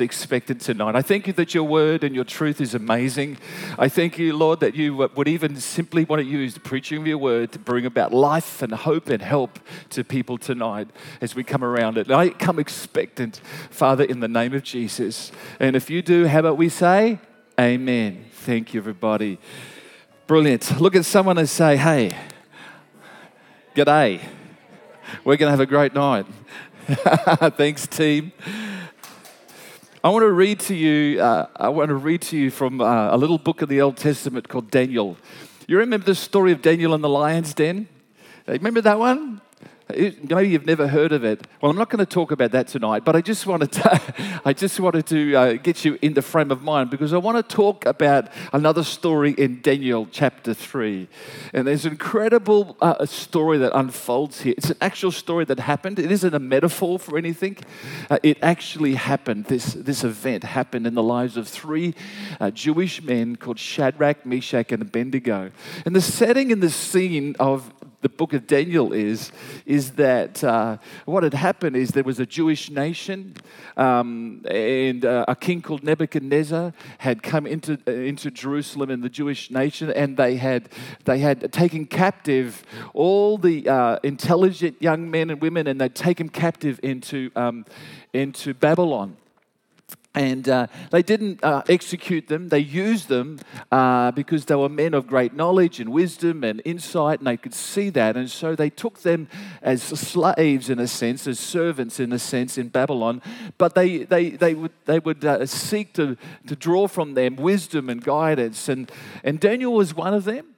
expectant tonight. I thank you that your word and your truth is amazing. I thank you, Lord, that you would even simply want to use the preaching of your word to bring about life and hope and help to people tonight as we come around it. And I come expectant, Father, in the name of Jesus. And if you do, how about we say, Amen. Thank you, everybody. Brilliant. Look at someone and say, hey, g'day. We're going to have a great night. Thanks, team. I want to read to you. Uh, I want to read to you from uh, a little book of the Old Testament called Daniel. You remember the story of Daniel and the lion's den? Remember that one? Maybe you've never heard of it. Well, I'm not going to talk about that tonight, but I just wanted to, I just wanted to uh, get you in the frame of mind because I want to talk about another story in Daniel chapter 3. And there's an incredible uh, story that unfolds here. It's an actual story that happened. It isn't a metaphor for anything. Uh, it actually happened. This, this event happened in the lives of three uh, Jewish men called Shadrach, Meshach, and Abednego. And the setting and the scene of the book of Daniel is, is that uh, what had happened is there was a Jewish nation, um, and uh, a king called Nebuchadnezzar had come into, uh, into Jerusalem and the Jewish nation, and they had, they had taken captive all the uh, intelligent young men and women, and they'd taken captive into, um, into Babylon. And uh, they didn't uh, execute them, they used them uh, because they were men of great knowledge and wisdom and insight, and they could see that. And so they took them as slaves, in a sense, as servants, in a sense, in Babylon. But they, they, they would, they would uh, seek to, to draw from them wisdom and guidance. And, and Daniel was one of them.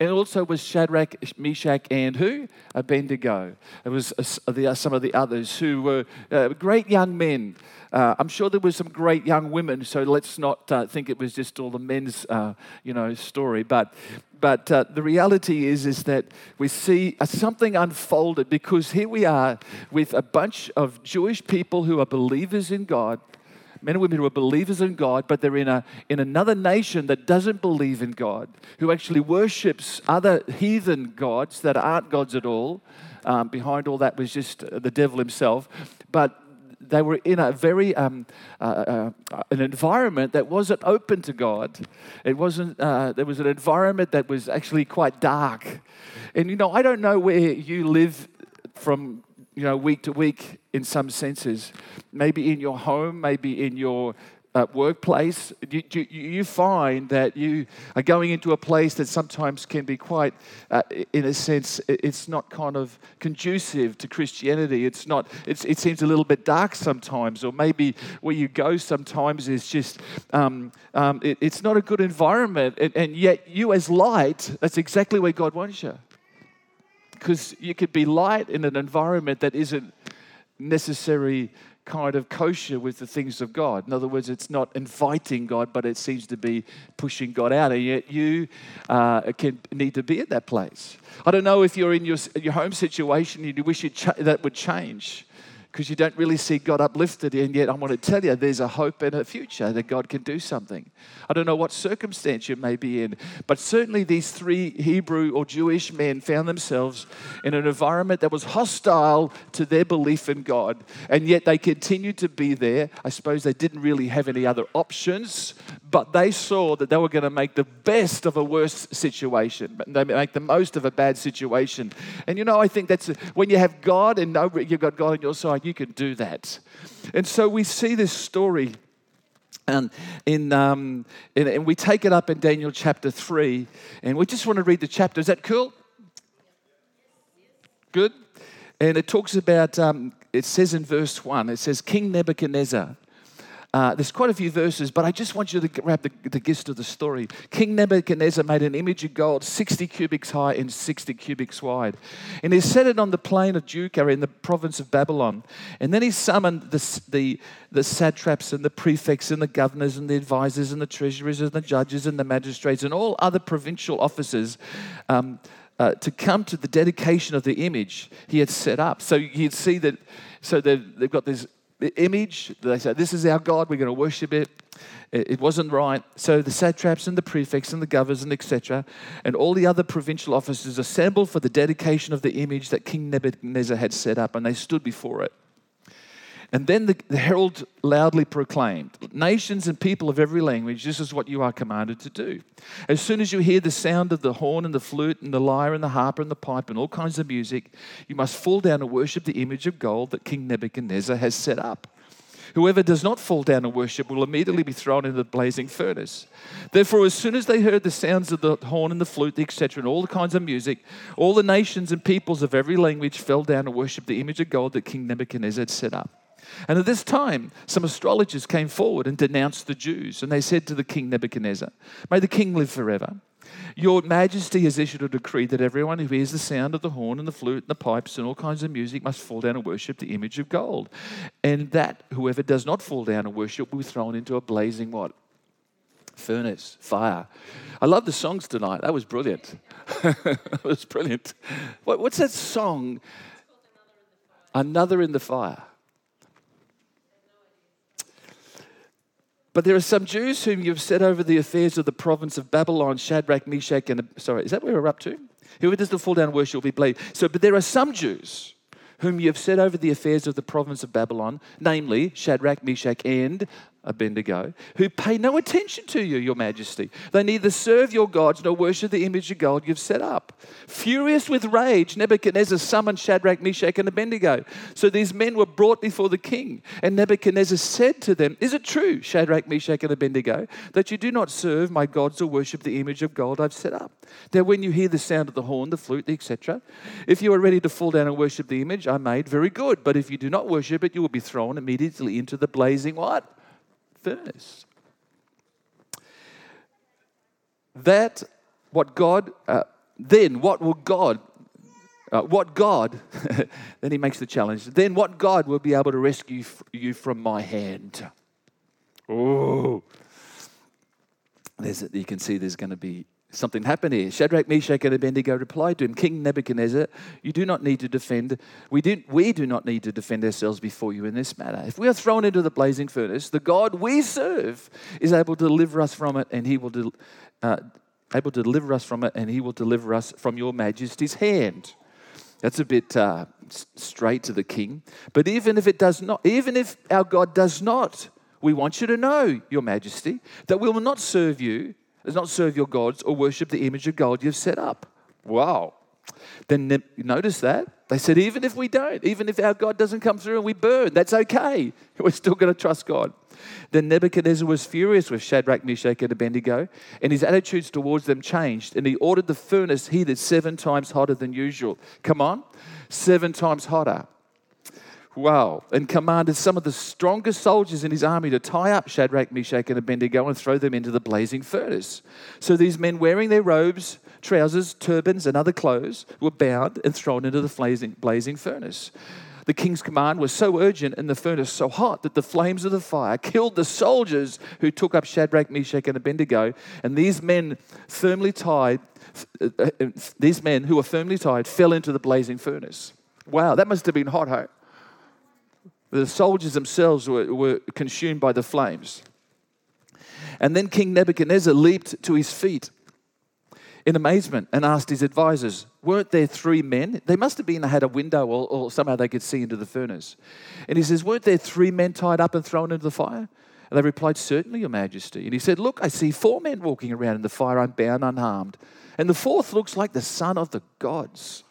And also was Shadrach, Meshach, and who? Abednego. It was uh, the, some of the others who were uh, great young men uh, I'm sure there were some great young women, so let's not uh, think it was just all the men's, uh, you know, story. But, but uh, the reality is, is that we see uh, something unfolded because here we are with a bunch of Jewish people who are believers in God, men and women who are believers in God, but they're in, a, in another nation that doesn't believe in God, who actually worships other heathen gods that aren't gods at all. Um, behind all that was just the devil himself. But they were in a very um, uh, uh, an environment that wasn't open to God. It wasn't. Uh, there was an environment that was actually quite dark. And you know, I don't know where you live from. You know, week to week, in some senses, maybe in your home, maybe in your uh, workplace, you, you, you, find that you are going into a place that sometimes can be quite, uh, in a sense, it's not kind of conducive to Christianity. It's not, it's, it seems a little bit dark sometimes, or maybe where you go sometimes is just, um, um, it, it's not a good environment. And, and yet, you as light, that's exactly where God wants you. Because you could be light in an environment that isn't necessary kind of kosher with the things of God. In other words, it's not inviting God, but it seems to be pushing God out. And yet you uh, can need to be at that place. I don't know if you're in your, your home situation and you wish cha- that would change because you don't really see God uplifted. And yet, I want to tell you, there's a hope and a future that God can do something. I don't know what circumstance you may be in, but certainly these three Hebrew or Jewish men found themselves in an environment that was hostile to their belief in God. And yet, they continued to be there. I suppose they didn't really have any other options, but they saw that they were going to make the best of a worse situation. They make the most of a bad situation. And you know, I think that's when you have God and you've got God on your side you can do that. And so we see this story. And, in, um, in, and we take it up in Daniel chapter 3, and we just want to read the chapter. Is that cool? Good? And it talks about, um, it says in verse 1, it says, King Nebuchadnezzar uh, there's quite a few verses, but I just want you to grab the, the gist of the story. King Nebuchadnezzar made an image of gold 60 cubits high and 60 cubits wide. And he set it on the plain of Deucca in the province of Babylon. And then he summoned the, the, the satraps and the prefects and the governors and the advisors and the treasurers and the judges and the magistrates and all other provincial officers. Um, uh, to come to the dedication of the image he had set up. So you'd see that, so they've, they've got this image. They said, This is our God, we're going to worship it. It wasn't right. So the satraps and the prefects and the governors and etc. and all the other provincial officers assembled for the dedication of the image that King Nebuchadnezzar had set up, and they stood before it. And then the, the herald loudly proclaimed, Nations and people of every language, this is what you are commanded to do. As soon as you hear the sound of the horn and the flute and the lyre and the harp and the pipe and all kinds of music, you must fall down and worship the image of gold that King Nebuchadnezzar has set up. Whoever does not fall down and worship will immediately be thrown into the blazing furnace. Therefore, as soon as they heard the sounds of the horn and the flute, etc., and all the kinds of music, all the nations and peoples of every language fell down and worshipped the image of gold that King Nebuchadnezzar had set up. And at this time, some astrologers came forward and denounced the Jews. And they said to the king Nebuchadnezzar, May the king live forever. Your majesty has issued a decree that everyone who hears the sound of the horn and the flute and the pipes and all kinds of music must fall down and worship the image of gold. And that whoever does not fall down and worship will be thrown into a blazing what? Furnace, fire. I love the songs tonight. That was brilliant. that was brilliant. What, what's that song? Another in the fire. But there are some Jews whom you've set over the affairs of the province of Babylon, Shadrach, Meshach, and sorry, is that where we're up to? Whoever does the fall down worship will be blamed. So, but there are some Jews whom you have set over the affairs of the province of Babylon, namely Shadrach, Meshach, and Abednego, who pay no attention to you, your majesty. They neither serve your gods nor worship the image of gold you've set up. Furious with rage, Nebuchadnezzar summoned Shadrach, Meshach, and Abednego. So these men were brought before the king. And Nebuchadnezzar said to them, Is it true, Shadrach, Meshach, and Abednego, that you do not serve my gods or worship the image of gold I've set up? Now, when you hear the sound of the horn, the flute, etc., if you are ready to fall down and worship the image I made, very good. But if you do not worship it, you will be thrown immediately into the blazing what? Furnace. That, what God, uh, then what will God, uh, what God, then he makes the challenge, then what God will be able to rescue you from my hand? Oh, there's, you can see there's going to be something happened here. Shadrach, Meshach, and Abednego replied to him, King Nebuchadnezzar, you do not need to defend, we do, we do not need to defend ourselves before you in this matter. If we are thrown into the blazing furnace, the God we serve is able to deliver us from it, and he will de- uh, able to deliver us from it, and he will deliver us from your majesty's hand. That's a bit uh, straight to the king. But even if it does not, even if our God does not, we want you to know, Your Majesty, that we will not serve you does not serve your gods or worship the image of gold you've set up. Wow. Then notice that. They said, even if we don't, even if our God doesn't come through and we burn, that's okay. We're still going to trust God. Then Nebuchadnezzar was furious with Shadrach, Meshach, and Abednego, and his attitudes towards them changed, and he ordered the furnace heated seven times hotter than usual. Come on, seven times hotter. Wow. And commanded some of the strongest soldiers in his army to tie up Shadrach, Meshach, and Abednego and throw them into the blazing furnace. So these men, wearing their robes, trousers, turbans, and other clothes, were bound and thrown into the blazing, blazing furnace. The king's command was so urgent and the furnace so hot that the flames of the fire killed the soldiers who took up Shadrach, Meshach, and Abednego. And these men, firmly tied, uh, uh, these men who were firmly tied, fell into the blazing furnace. Wow, that must have been hot, huh? The soldiers themselves were, were consumed by the flames. And then King Nebuchadnezzar leaped to his feet in amazement and asked his advisors, Weren't there three men? They must have been had a window or, or, somehow they could see into the furnace. And he says, Weren't there three men tied up and thrown into the fire? And they replied, Certainly, Your Majesty. And he said, Look, I see four men walking around in the fire unbound, unharmed. And the fourth looks like the son of the gods.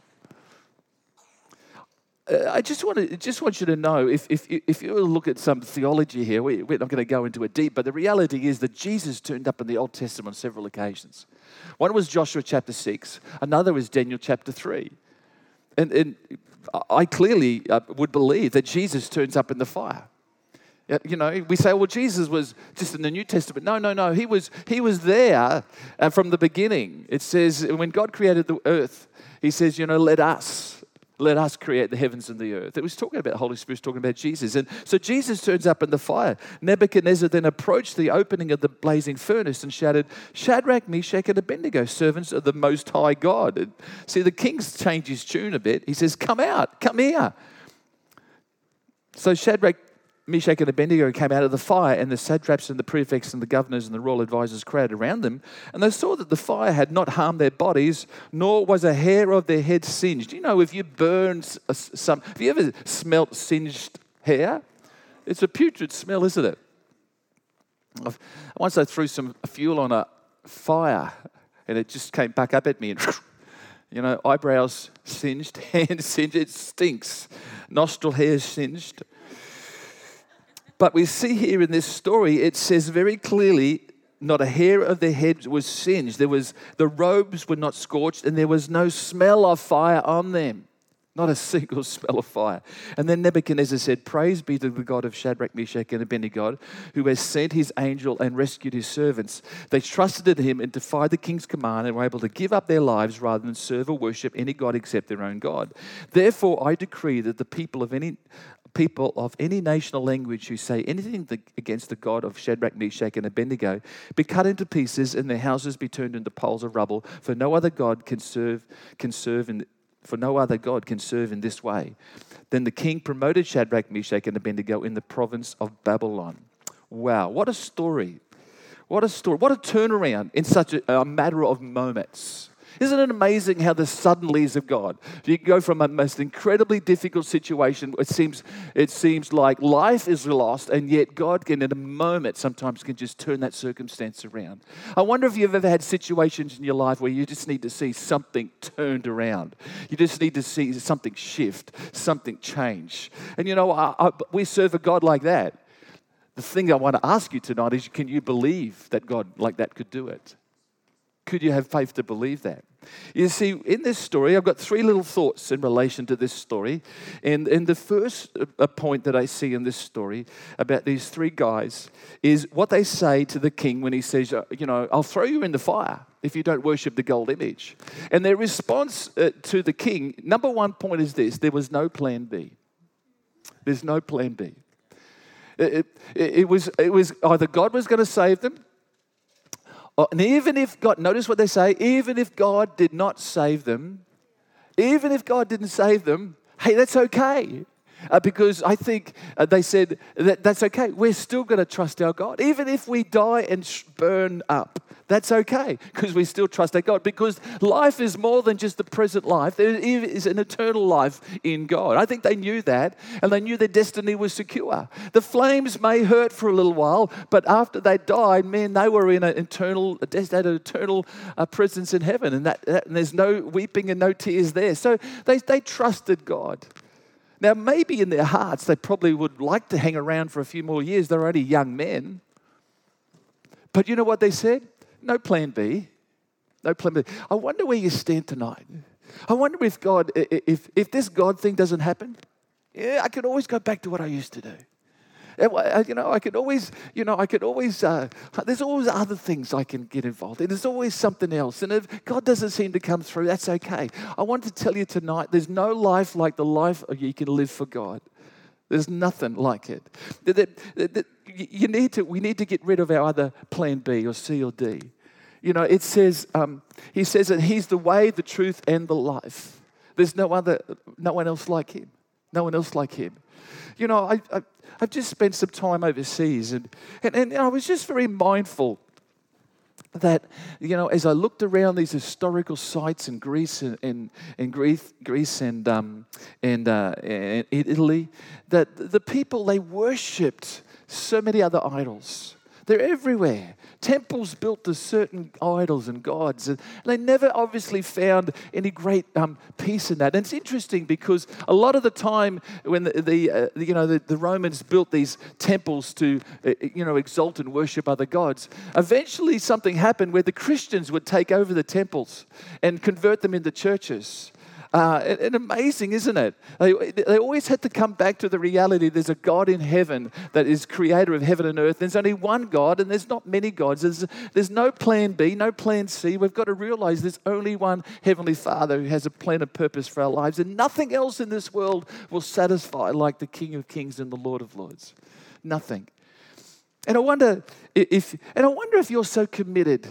Uh, I just want to just want you to know if, if, if you look at some theology here, we, we're not going to go into it deep, but the reality is that Jesus turned up in the Old Testament on several occasions. One was Joshua chapter 6, another was Daniel chapter 3. And, and I clearly uh, would believe that Jesus turns up in the fire. You know, we say, well, Jesus was just in the New Testament. No, no, no. He was, he was there uh, from the beginning. It says, when God created the earth, He says, you know, let us let us create the heavens and the earth. It was talking about Holy Spirit, talking about Jesus. And so Jesus turns up in the fire. Nebuchadnezzar then approached the opening of the blazing furnace and shouted, Shadrach, Meshach, and Abednego, servants of the Most High God. And see, the king's changed his tune a bit. He says, Come out, come here. So Shadrach, Meshach and Abednego came out of the fire, and the satraps and the prefects and the governors and the royal advisors crowded around them. And they saw that the fire had not harmed their bodies, nor was a hair of their head singed. You know, if you burn some, have you ever smelt singed hair? It's a putrid smell, isn't it? Once I threw some fuel on a fire and it just came back up at me and you know, eyebrows singed, hands singed, it stinks. Nostril hairs singed. But we see here in this story, it says very clearly, not a hair of their head was singed. There was the robes were not scorched, and there was no smell of fire on them. Not a single smell of fire. And then Nebuchadnezzar said, Praise be to the God of Shadrach, Meshach, and Abednego, who has sent his angel and rescued his servants. They trusted in him and defied the king's command and were able to give up their lives rather than serve or worship any God except their own God. Therefore, I decree that the people of any people of any nation or language who say anything against the God of Shadrach, Meshach, and Abednego be cut into pieces and their houses be turned into piles of rubble, for no other God can serve, can serve in, for no other God can serve in this way. Then the king promoted Shadrach, Meshach, and Abednego in the province of Babylon. Wow, what a story! What a story. What a turnaround in such a, a matter of moments. Isn't it amazing how the suddenlies of God? You go from a most incredibly difficult situation. It seems, it seems like life is lost, and yet God can, in a moment, sometimes can just turn that circumstance around. I wonder if you've ever had situations in your life where you just need to see something turned around. You just need to see something shift, something change. And you know, I, I, we serve a God like that. The thing I want to ask you tonight is can you believe that God like that could do it? Could you have faith to believe that? You see, in this story, I've got three little thoughts in relation to this story. And, and the first uh, point that I see in this story about these three guys is what they say to the king when he says, uh, You know, I'll throw you in the fire if you don't worship the gold image. And their response uh, to the king, number one point is this there was no plan B. There's no plan B. It, it, it was, it was either God was going to save them and even if God, notice what they say, even if God did not save them, even if God didn't save them, hey, that's okay. Uh, because I think uh, they said that that's okay. We're still going to trust our God. Even if we die and sh- burn up, that's okay because we still trust our God. Because life is more than just the present life, there is an eternal life in God. I think they knew that and they knew their destiny was secure. The flames may hurt for a little while, but after they died, man, they were in an eternal, an eternal uh, presence in heaven. And, that, and there's no weeping and no tears there. So they, they trusted God. Now, maybe in their hearts, they probably would like to hang around for a few more years. They're only young men. But you know what they said? No plan B. No plan B. I wonder where you stand tonight. I wonder if God, if, if this God thing doesn't happen, yeah, I can always go back to what I used to do. You know, I could always, you know, I could always, uh, there's always other things I can get involved in. There's always something else. And if God doesn't seem to come through, that's okay. I want to tell you tonight there's no life like the life you can live for God. There's nothing like it. You need to, we need to get rid of our other plan B or C or D. You know, it says, um, he says that he's the way, the truth, and the life. There's no other, no one else like him. No one else like him. You know, I, I, have just spent some time overseas and, and, and I was just very mindful that, you know, as I looked around these historical sites in Greece and, in, in Greece, Greece and, um, and, uh, and Italy, that the people, they worshipped so many other idols. They're everywhere. Temples built to certain idols and gods. And they never obviously found any great um, peace in that. And it's interesting because a lot of the time when the, the uh, you know, the, the, Romans built these temples to, uh, you know, exalt and worship other gods, eventually something happened where the Christians would take over the temples and convert them into churches. Uh, and, and, amazing, isn't it? They, they always had to come back to the reality there's a God in heaven that is creator of heaven and earth. There's only one God, and there's not many gods. There's, there's no plan B, no plan C. We've got to realize there's only one Heavenly Father who has a plan and purpose for our lives, and nothing else in this world will satisfy like the King of Kings and the Lord of Lords. Nothing. And I wonder if, and I wonder if you're so committed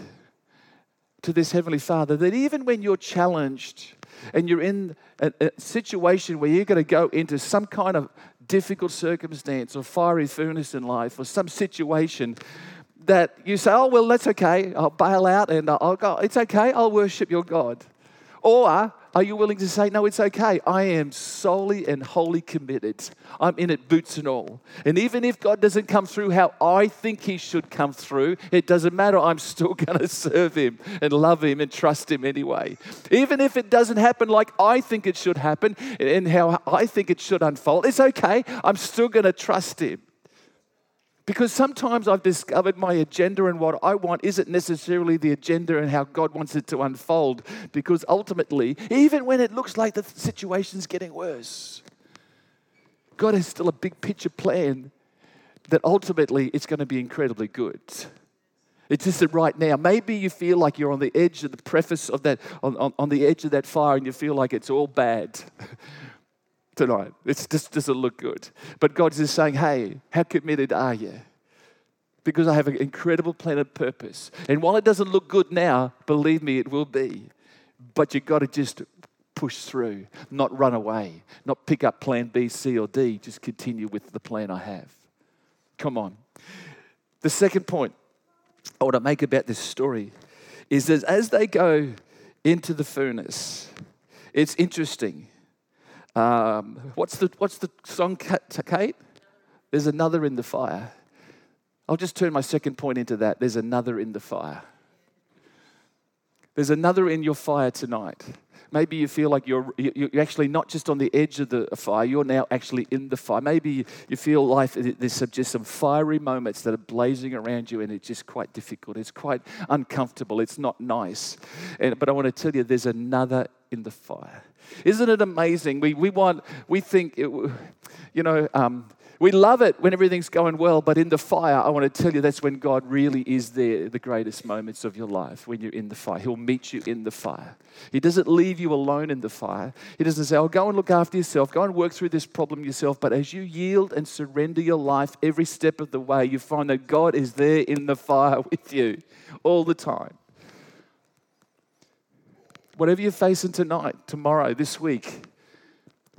to this Heavenly Father that even when you're challenged, and you're in a, a situation where you're going to go into some kind of difficult circumstance or fiery furnace in life or some situation that you say, oh, well, that's okay. I'll bail out and I'll go. It's okay. I'll worship your God. Or are you willing to say, no, it's okay? I am solely and wholly committed. I'm in it, boots and all. And even if God doesn't come through how I think He should come through, it doesn't matter. I'm still going to serve Him and love Him and trust Him anyway. Even if it doesn't happen like I think it should happen and how I think it should unfold, it's okay. I'm still going to trust Him. Because sometimes I've discovered my agenda and what I want isn't necessarily the agenda and how God wants it to unfold. Because ultimately, even when it looks like the situation's getting worse, God has still a big picture plan that ultimately it's going to be incredibly good. It's just that right now, maybe you feel like you're on the edge of the preface of that, on, on, on the edge of that fire, and you feel like it's all bad tonight. It just doesn't look good. But God's just saying, hey, how committed are you? Because I have an incredible plan of purpose. And while it doesn't look good now, believe me, it will be. But you've got to just push through, not run away, not pick up plan B, C, or D. Just continue with the plan I have. Come on. The second point I want to make about this story is that as they go into the furnace, it's interesting um, what's, the, what's the song, Kate? There's another in the fire. I'll just turn my second point into that. There's another in the fire. There's another in your fire tonight. Maybe you feel like you're, you're actually not just on the edge of the fire, you're now actually in the fire. Maybe you feel life, there's just some fiery moments that are blazing around you and it's just quite difficult. It's quite uncomfortable. It's not nice. And, but I want to tell you, there's another in the fire. Isn't it amazing? We, we want, we think, it, you know, um, we love it when everything's going well, but in the fire, I want to tell you that's when God really is there, the greatest moments of your life, when you're in the fire. He'll meet you in the fire. He doesn't leave you alone in the fire. He doesn't say, Oh, go and look after yourself, go and work through this problem yourself. But as you yield and surrender your life every step of the way, you find that God is there in the fire with you all the time. Whatever you're facing tonight, tomorrow, this week,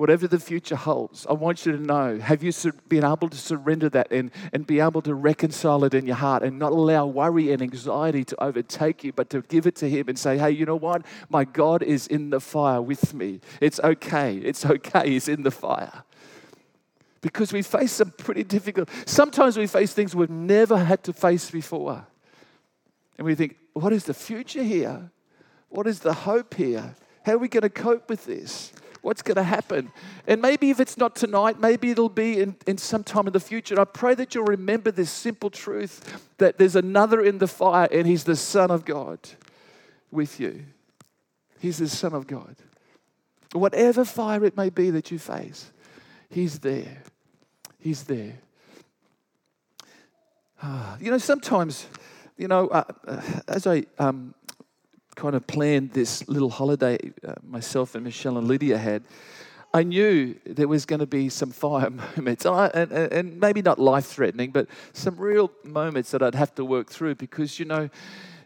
whatever the future holds, I want you to know have you been able to surrender that and, and be able to reconcile it in your heart and not allow worry and anxiety to overtake you, but to give it to Him and say, hey, you know what? My God is in the fire with me. It's okay. It's okay. He's in the fire. Because we face some pretty difficult, sometimes we face things we've never had to face before. And we think, what is the future here? What is the hope here? How are we going to cope with this? What's going to happen? And maybe if it's not tonight, maybe it'll be in, in some time in the future. And I pray that you'll remember this simple truth that there's another in the fire and he's the Son of God with you. He's the Son of God. Whatever fire it may be that you face, he's there. He's there. Ah, you know, sometimes, you know, uh, uh as I um, kind of planned this little holiday uh, myself and Michelle and Lydia had, I knew there was going to be some fire moments, and, I, and, and maybe not life threatening, but some real moments that I'd have to work through because, you know,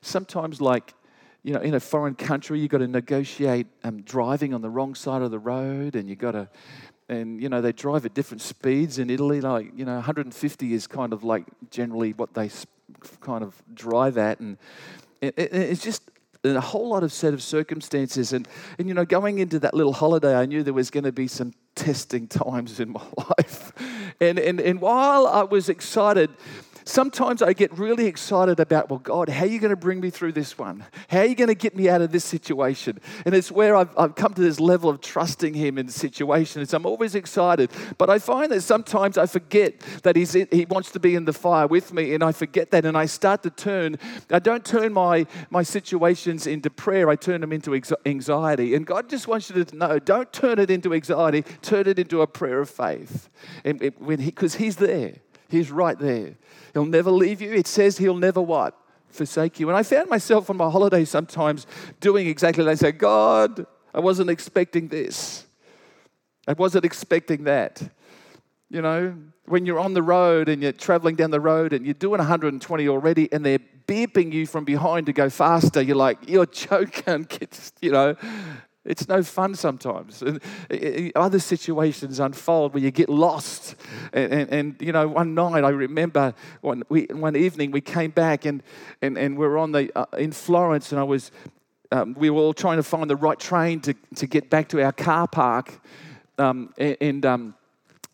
sometimes, like, you know, in a foreign country, you've got to negotiate um, driving on the wrong side of the road, and you've got to, and, you know, they drive at different speeds in Italy. Like, you know, 150 is kind of like generally what they kind of drive at, and it, it, it's just in a whole lot of set of circumstances. And, and, you know, going into that little holiday, I knew there was going to be some testing times in my life. And, and, and while I was excited, Sometimes I get really excited about, well, God, how are you going to bring me through this one? How are you going to get me out of this situation? And it's where I've, I've come to this level of trusting Him in situations. I'm always excited. But I find that sometimes I forget that he's He wants to be in the fire with me, and I forget that, and I start to turn. I don't turn my, my situations into prayer, I turn them into anxiety. And God just wants you to know don't turn it into anxiety, turn it into a prayer of faith. Because he, He's there. He's right there. He'll never leave you. It says he'll never what? Forsake you. And I found myself on my holiday sometimes doing exactly that. I say, God, I wasn't expecting this. I wasn't expecting that. You know, when you're on the road and you're traveling down the road and you're doing 120 already and they're beeping you from behind to go faster, you're like, you're joking, you know. It's no fun sometimes. And other situations unfold where you get lost. And, and, and, you know, one night I remember one, we, one evening we came back and, and, and we are on the, uh, in Florence and I was um, we were all trying to find the right train to, to get back to our car park. Um, and, and um,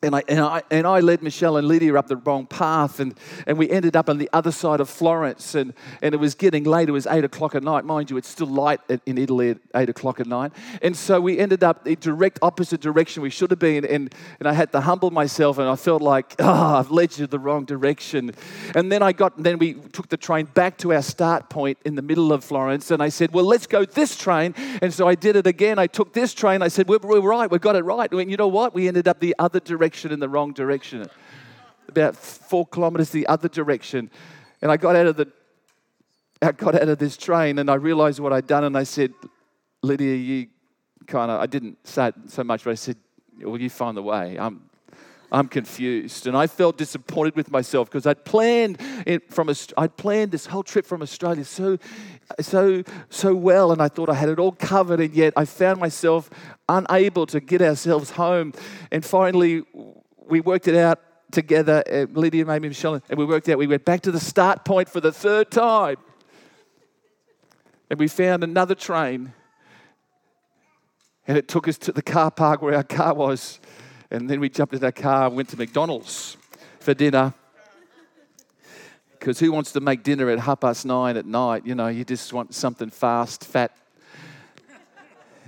and I, and, I, and I led Michelle and Lydia up the wrong path, and, and we ended up on the other side of Florence, and, and it was getting late. It was 8 o'clock at night. Mind you, it's still light in Italy at 8 o'clock at night. And so we ended up the direct opposite direction we should have been, and, and I had to humble myself, and I felt like, oh, I've led you the wrong direction. And then I got, then we took the train back to our start point in the middle of Florence, and I said, well, let's go this train. And so I did it again. I took this train. I said, we're, we're right. We got it right. And you know what? We ended up the other direction direction in the wrong direction, about four kilometers the other direction. And I got out of the I got out of this train and I realized what I'd done and I said, Lydia, you kind of, I didn't say it so much, but I said, well, you find the way. I'm, I'm confused. And I felt disappointed with myself because I'd planned it from, I'd planned this whole trip from Australia so, so, so well. And I thought I had it all covered. And yet I found myself unable to get ourselves home. And finally, we worked it out together. Uh, Lydia, maybe Michelle, and we worked out. We went back to the start point for the third time. And we found another train. And it took us to the car park where our car was. And then we jumped in our car and went to McDonald's for dinner. Because who wants to make dinner at half past nine at night? You know, you just want something fast, fat,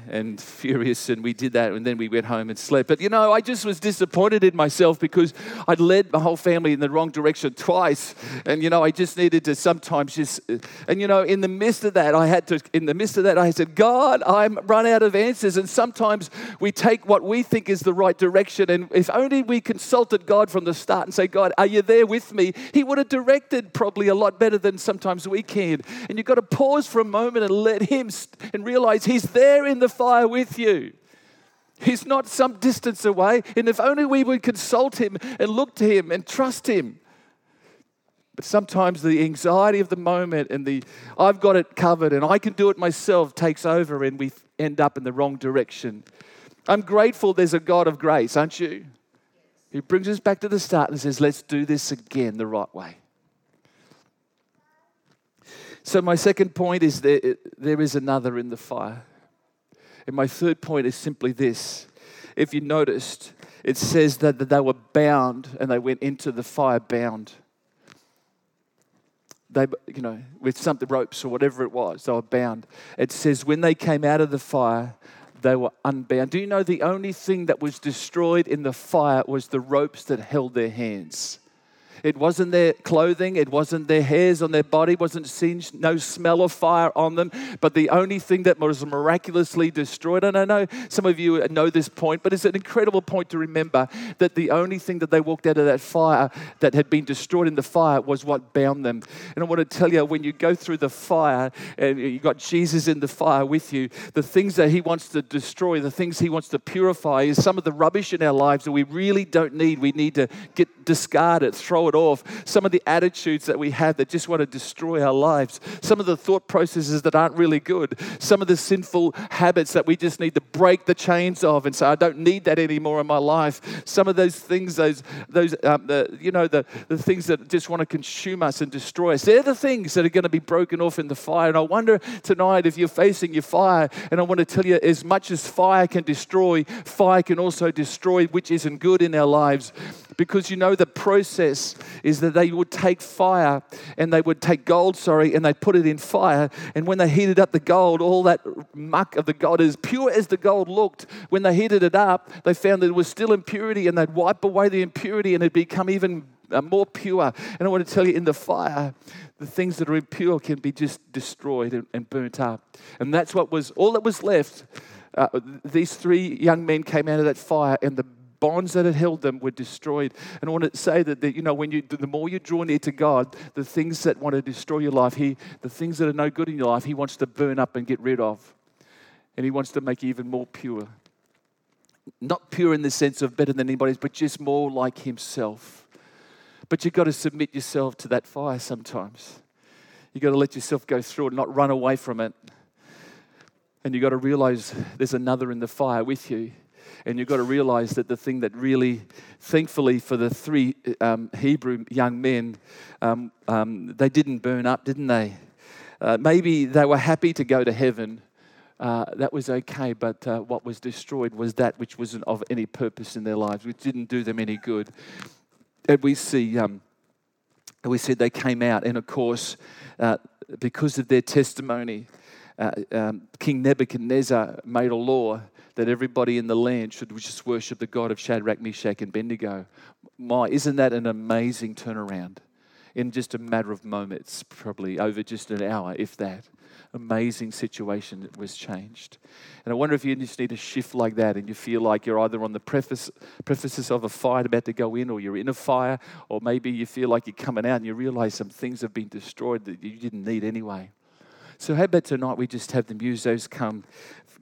and furious, and we did that, and then we went home and slept. But you know, I just was disappointed in myself because I'd led my whole family in the wrong direction twice, and you know, I just needed to sometimes just, uh, and you know, in the midst of that, I had to, in the midst of that, I said, God, I'm run out of answers, and sometimes we take what we think is the right direction, and if only we consulted God from the start and say, God, are you there with me? He would have directed probably a lot better than sometimes we can. And you've got to pause for a moment and let Him and realize He's there in the fire with you. He's not some distance away. And if only we would consult him and look to him and trust him. But sometimes the anxiety of the moment and the I've got it covered and I can do it myself takes over and we end up in the wrong direction. I'm grateful there's a God of grace, aren't you? He brings us back to the start and says, let's do this again the right way. So, my second point is there, there is another in the fire. And my third point is simply this. If you noticed, it says that, they were bound and they went into the fire bound. They, you know, with something ropes or whatever it was, they were bound. It says when they came out of the fire, they were unbound. Do you know the only thing that was destroyed in the fire was the ropes that held their hands? It wasn't their clothing, it wasn't their hairs on their body, wasn't singed, no smell of fire on them. But the only thing that was miraculously destroyed, and I know some of you know this point, but it's an incredible point to remember that the only thing that they walked out of that fire that had been destroyed in the fire was what bound them. And I want to tell you, when you go through the fire and you've got Jesus in the fire with you, the things that he wants to destroy, the things he wants to purify is some of the rubbish in our lives that we really don't need. We need to get discard it, throw it it off. Some of the attitudes that we have that just want to destroy our lives. Some of the thought processes that aren't really good. Some of the sinful habits that we just need to break the chains of and say, I don't need that anymore in my life. Some of those things, those, those um, the, you know, the, the things that just want to consume us and destroy us, they're the things that are going to be broken off in the fire. And I wonder tonight if you're facing your fire, and I want to tell you, as much as fire can destroy, fire can also destroy which isn't good in our lives. Because you know the process is that they would take fire and they would take gold, sorry, and they'd put it in fire. And when they heated up the gold, all that muck of the gold, as pure as the gold looked, when they heated it up, they found that it was still impurity and they'd wipe away the impurity and it'd become even uh, more pure. And I want to tell you, in the fire, the things that are impure can be just destroyed and, and burnt up. And that's what was all that was left. Uh, these three young men came out of that fire, and the bonds that had held them were destroyed. And I want to say that, that you know, when you, the more you draw near to God, the things that want to destroy your life, he, the things that are no good in your life, He wants to burn up and get rid of. And He wants to make you even more pure. Not pure in the sense of better than anybody's, but just more like Himself. But you've got to submit yourself to that fire sometimes. You've got to let yourself go through it, not run away from it. And you've got to realize there's another in the fire with you. And you've got to realize that the thing that really, thankfully for the three um, Hebrew young men, um, um, they didn't burn up, didn't they? Uh, maybe they were happy to go to heaven. Uh, that was okay, but uh, what was destroyed was that which wasn't of any purpose in their lives, which didn't do them any good. And we see, um, we said they came out, and of course, uh, because of their testimony, uh, um, King Nebuchadnezzar made a law that everybody in the land should just worship the God of Shadrach, Meshach, and Abednego. My, isn't that an amazing turnaround? In just a matter of moments, probably over just an hour, if that. Amazing situation was changed. And I wonder if you just need a shift like that and you feel like you're either on the preface, prefaces of a fire about to go in or you're in a fire, or maybe you feel like you're coming out and you realize some things have been destroyed that you didn't need anyway. So, how about tonight we just have the musos come,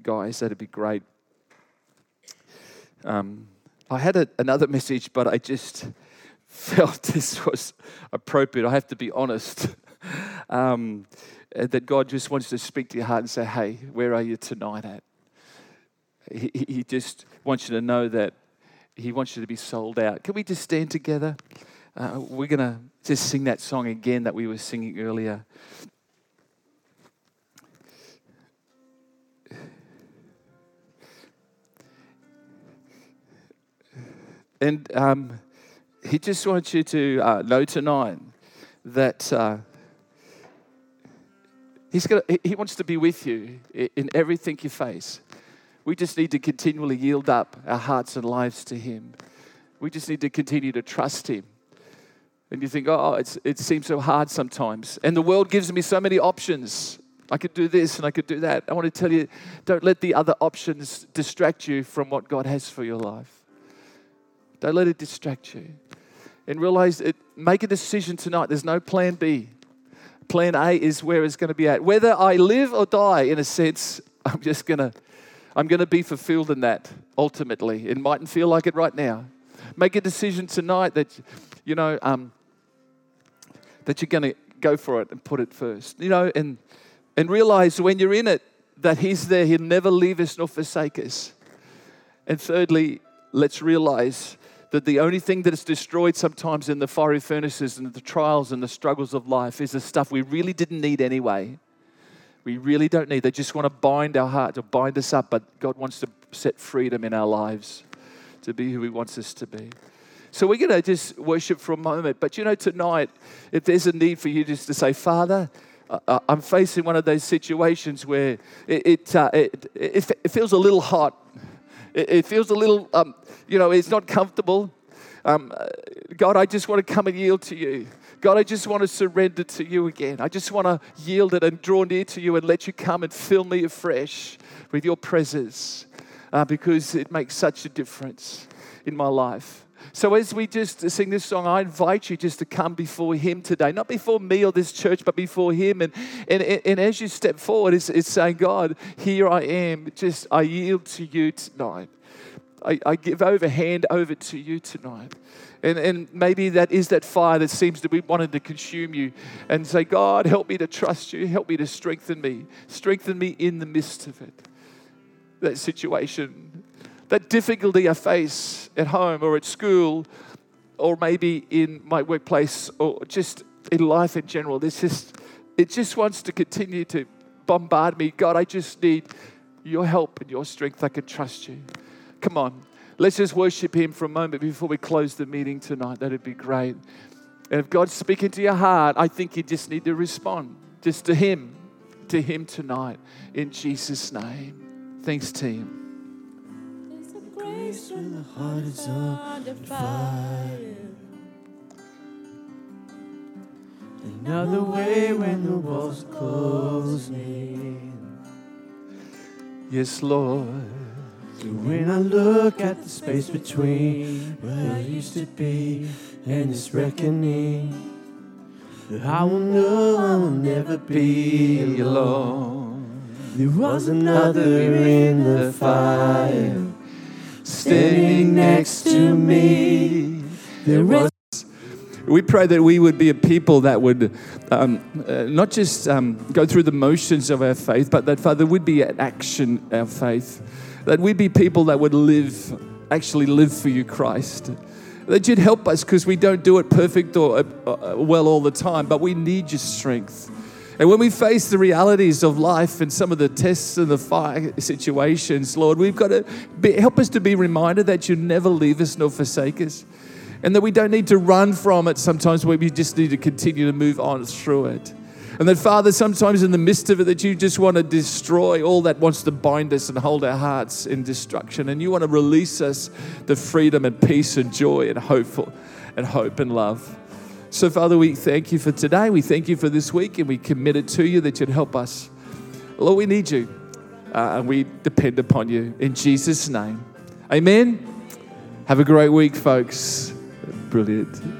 guys? That'd be great. Um, I had a, another message, but I just felt this was appropriate. I have to be honest. Um, that God just wants to speak to your heart and say, hey, where are you tonight at? He, he just wants you to know that He wants you to be sold out. Can we just stand together? Uh, we're going to just sing that song again that we were singing earlier. And um, he just wants you to uh, know tonight that uh, he's gonna, he wants to be with you in everything you face. We just need to continually yield up our hearts and lives to him. We just need to continue to trust him. And you think, oh, it seems so hard sometimes. And the world gives me so many options. I could do this and I could do that. I want to tell you, don't let the other options distract you from what God has for your life. Don't let it distract you. And realize it, make a decision tonight. There's no plan B. Plan A is where it's going to be at. Whether I live or die, in a sense, I'm just going to I'm going to be fulfilled in that ultimately. It mightn't feel like it right now. Make a decision tonight that, you know, um, that you're going to go for it and put it first. You know, and and realize when you're in it that He's there. He'll never leave us nor forsake us. And thirdly, let's realize that the only thing that is destroyed sometimes in the fiery furnaces and the trials and the struggles of life is the stuff we really didn't need anyway. We really don't need. They just want to bind our heart, to bind us up, but God wants to set freedom in our lives to be who He wants us to be. So we're going to just worship for a moment. But you know, tonight, if there's a need for you just to say, Father, I'm facing one of those situations where it, it, uh, it, it, feels a little hot. It, feels a little, um, you know, it's not comfortable. Um, God, I just want to come and yield to you. God, I just want to surrender to you again. I just want to yield it and draw near to you and let you come and fill me afresh with your presence uh, because it makes such a difference in my life. So, as we just sing this song, I invite you just to come before Him today, not before me or this church, but before Him. And, and, and as you step forward, it's, it's saying, God, here I am. Just, I yield to you tonight. I, I give over, hand over to you tonight. And, and maybe that is that fire that seems to be wanting to consume you. And say, God, help me to trust you. Help me to strengthen me. Strengthen me in the midst of it. That situation, that difficulty I face at home or at school, or maybe in my workplace, or just in life in general. This just, it just wants to continue to bombard me. God, I just need your help and your strength. I can trust you. Come on, let's just worship Him for a moment before we close the meeting tonight. That'd be great. And if God's speaking to your heart, I think you just need to respond just to Him, to Him tonight in Jesus' name. Thanks, team. When the heart is under fire. Another way when the walls close in. Yes, Lord. When I look at the space between where I used to be and this reckoning, I will know I will never be alone. There was another in the fire standing next to me. There was we pray that we would be a people that would um, uh, not just um, go through the motions of our faith, but that, Father, would be an action, our faith that we'd be people that would live, actually live for you, Christ. That you'd help us because we don't do it perfect or uh, uh, well all the time, but we need your strength. And when we face the realities of life and some of the tests and the fire situations, Lord, we've got to be, help us to be reminded that you never leave us nor forsake us. And that we don't need to run from it sometimes, we just need to continue to move on through it. And that, Father, sometimes in the midst of it, that you just want to destroy all that wants to bind us and hold our hearts in destruction. And you want to release us the freedom and peace and joy and hope and hope and love. So, Father, we thank you for today. We thank you for this week, and we commit it to you that you'd help us. Lord, we need you, uh, and we depend upon you. In Jesus' name, amen. Have a great week, folks. Brilliant.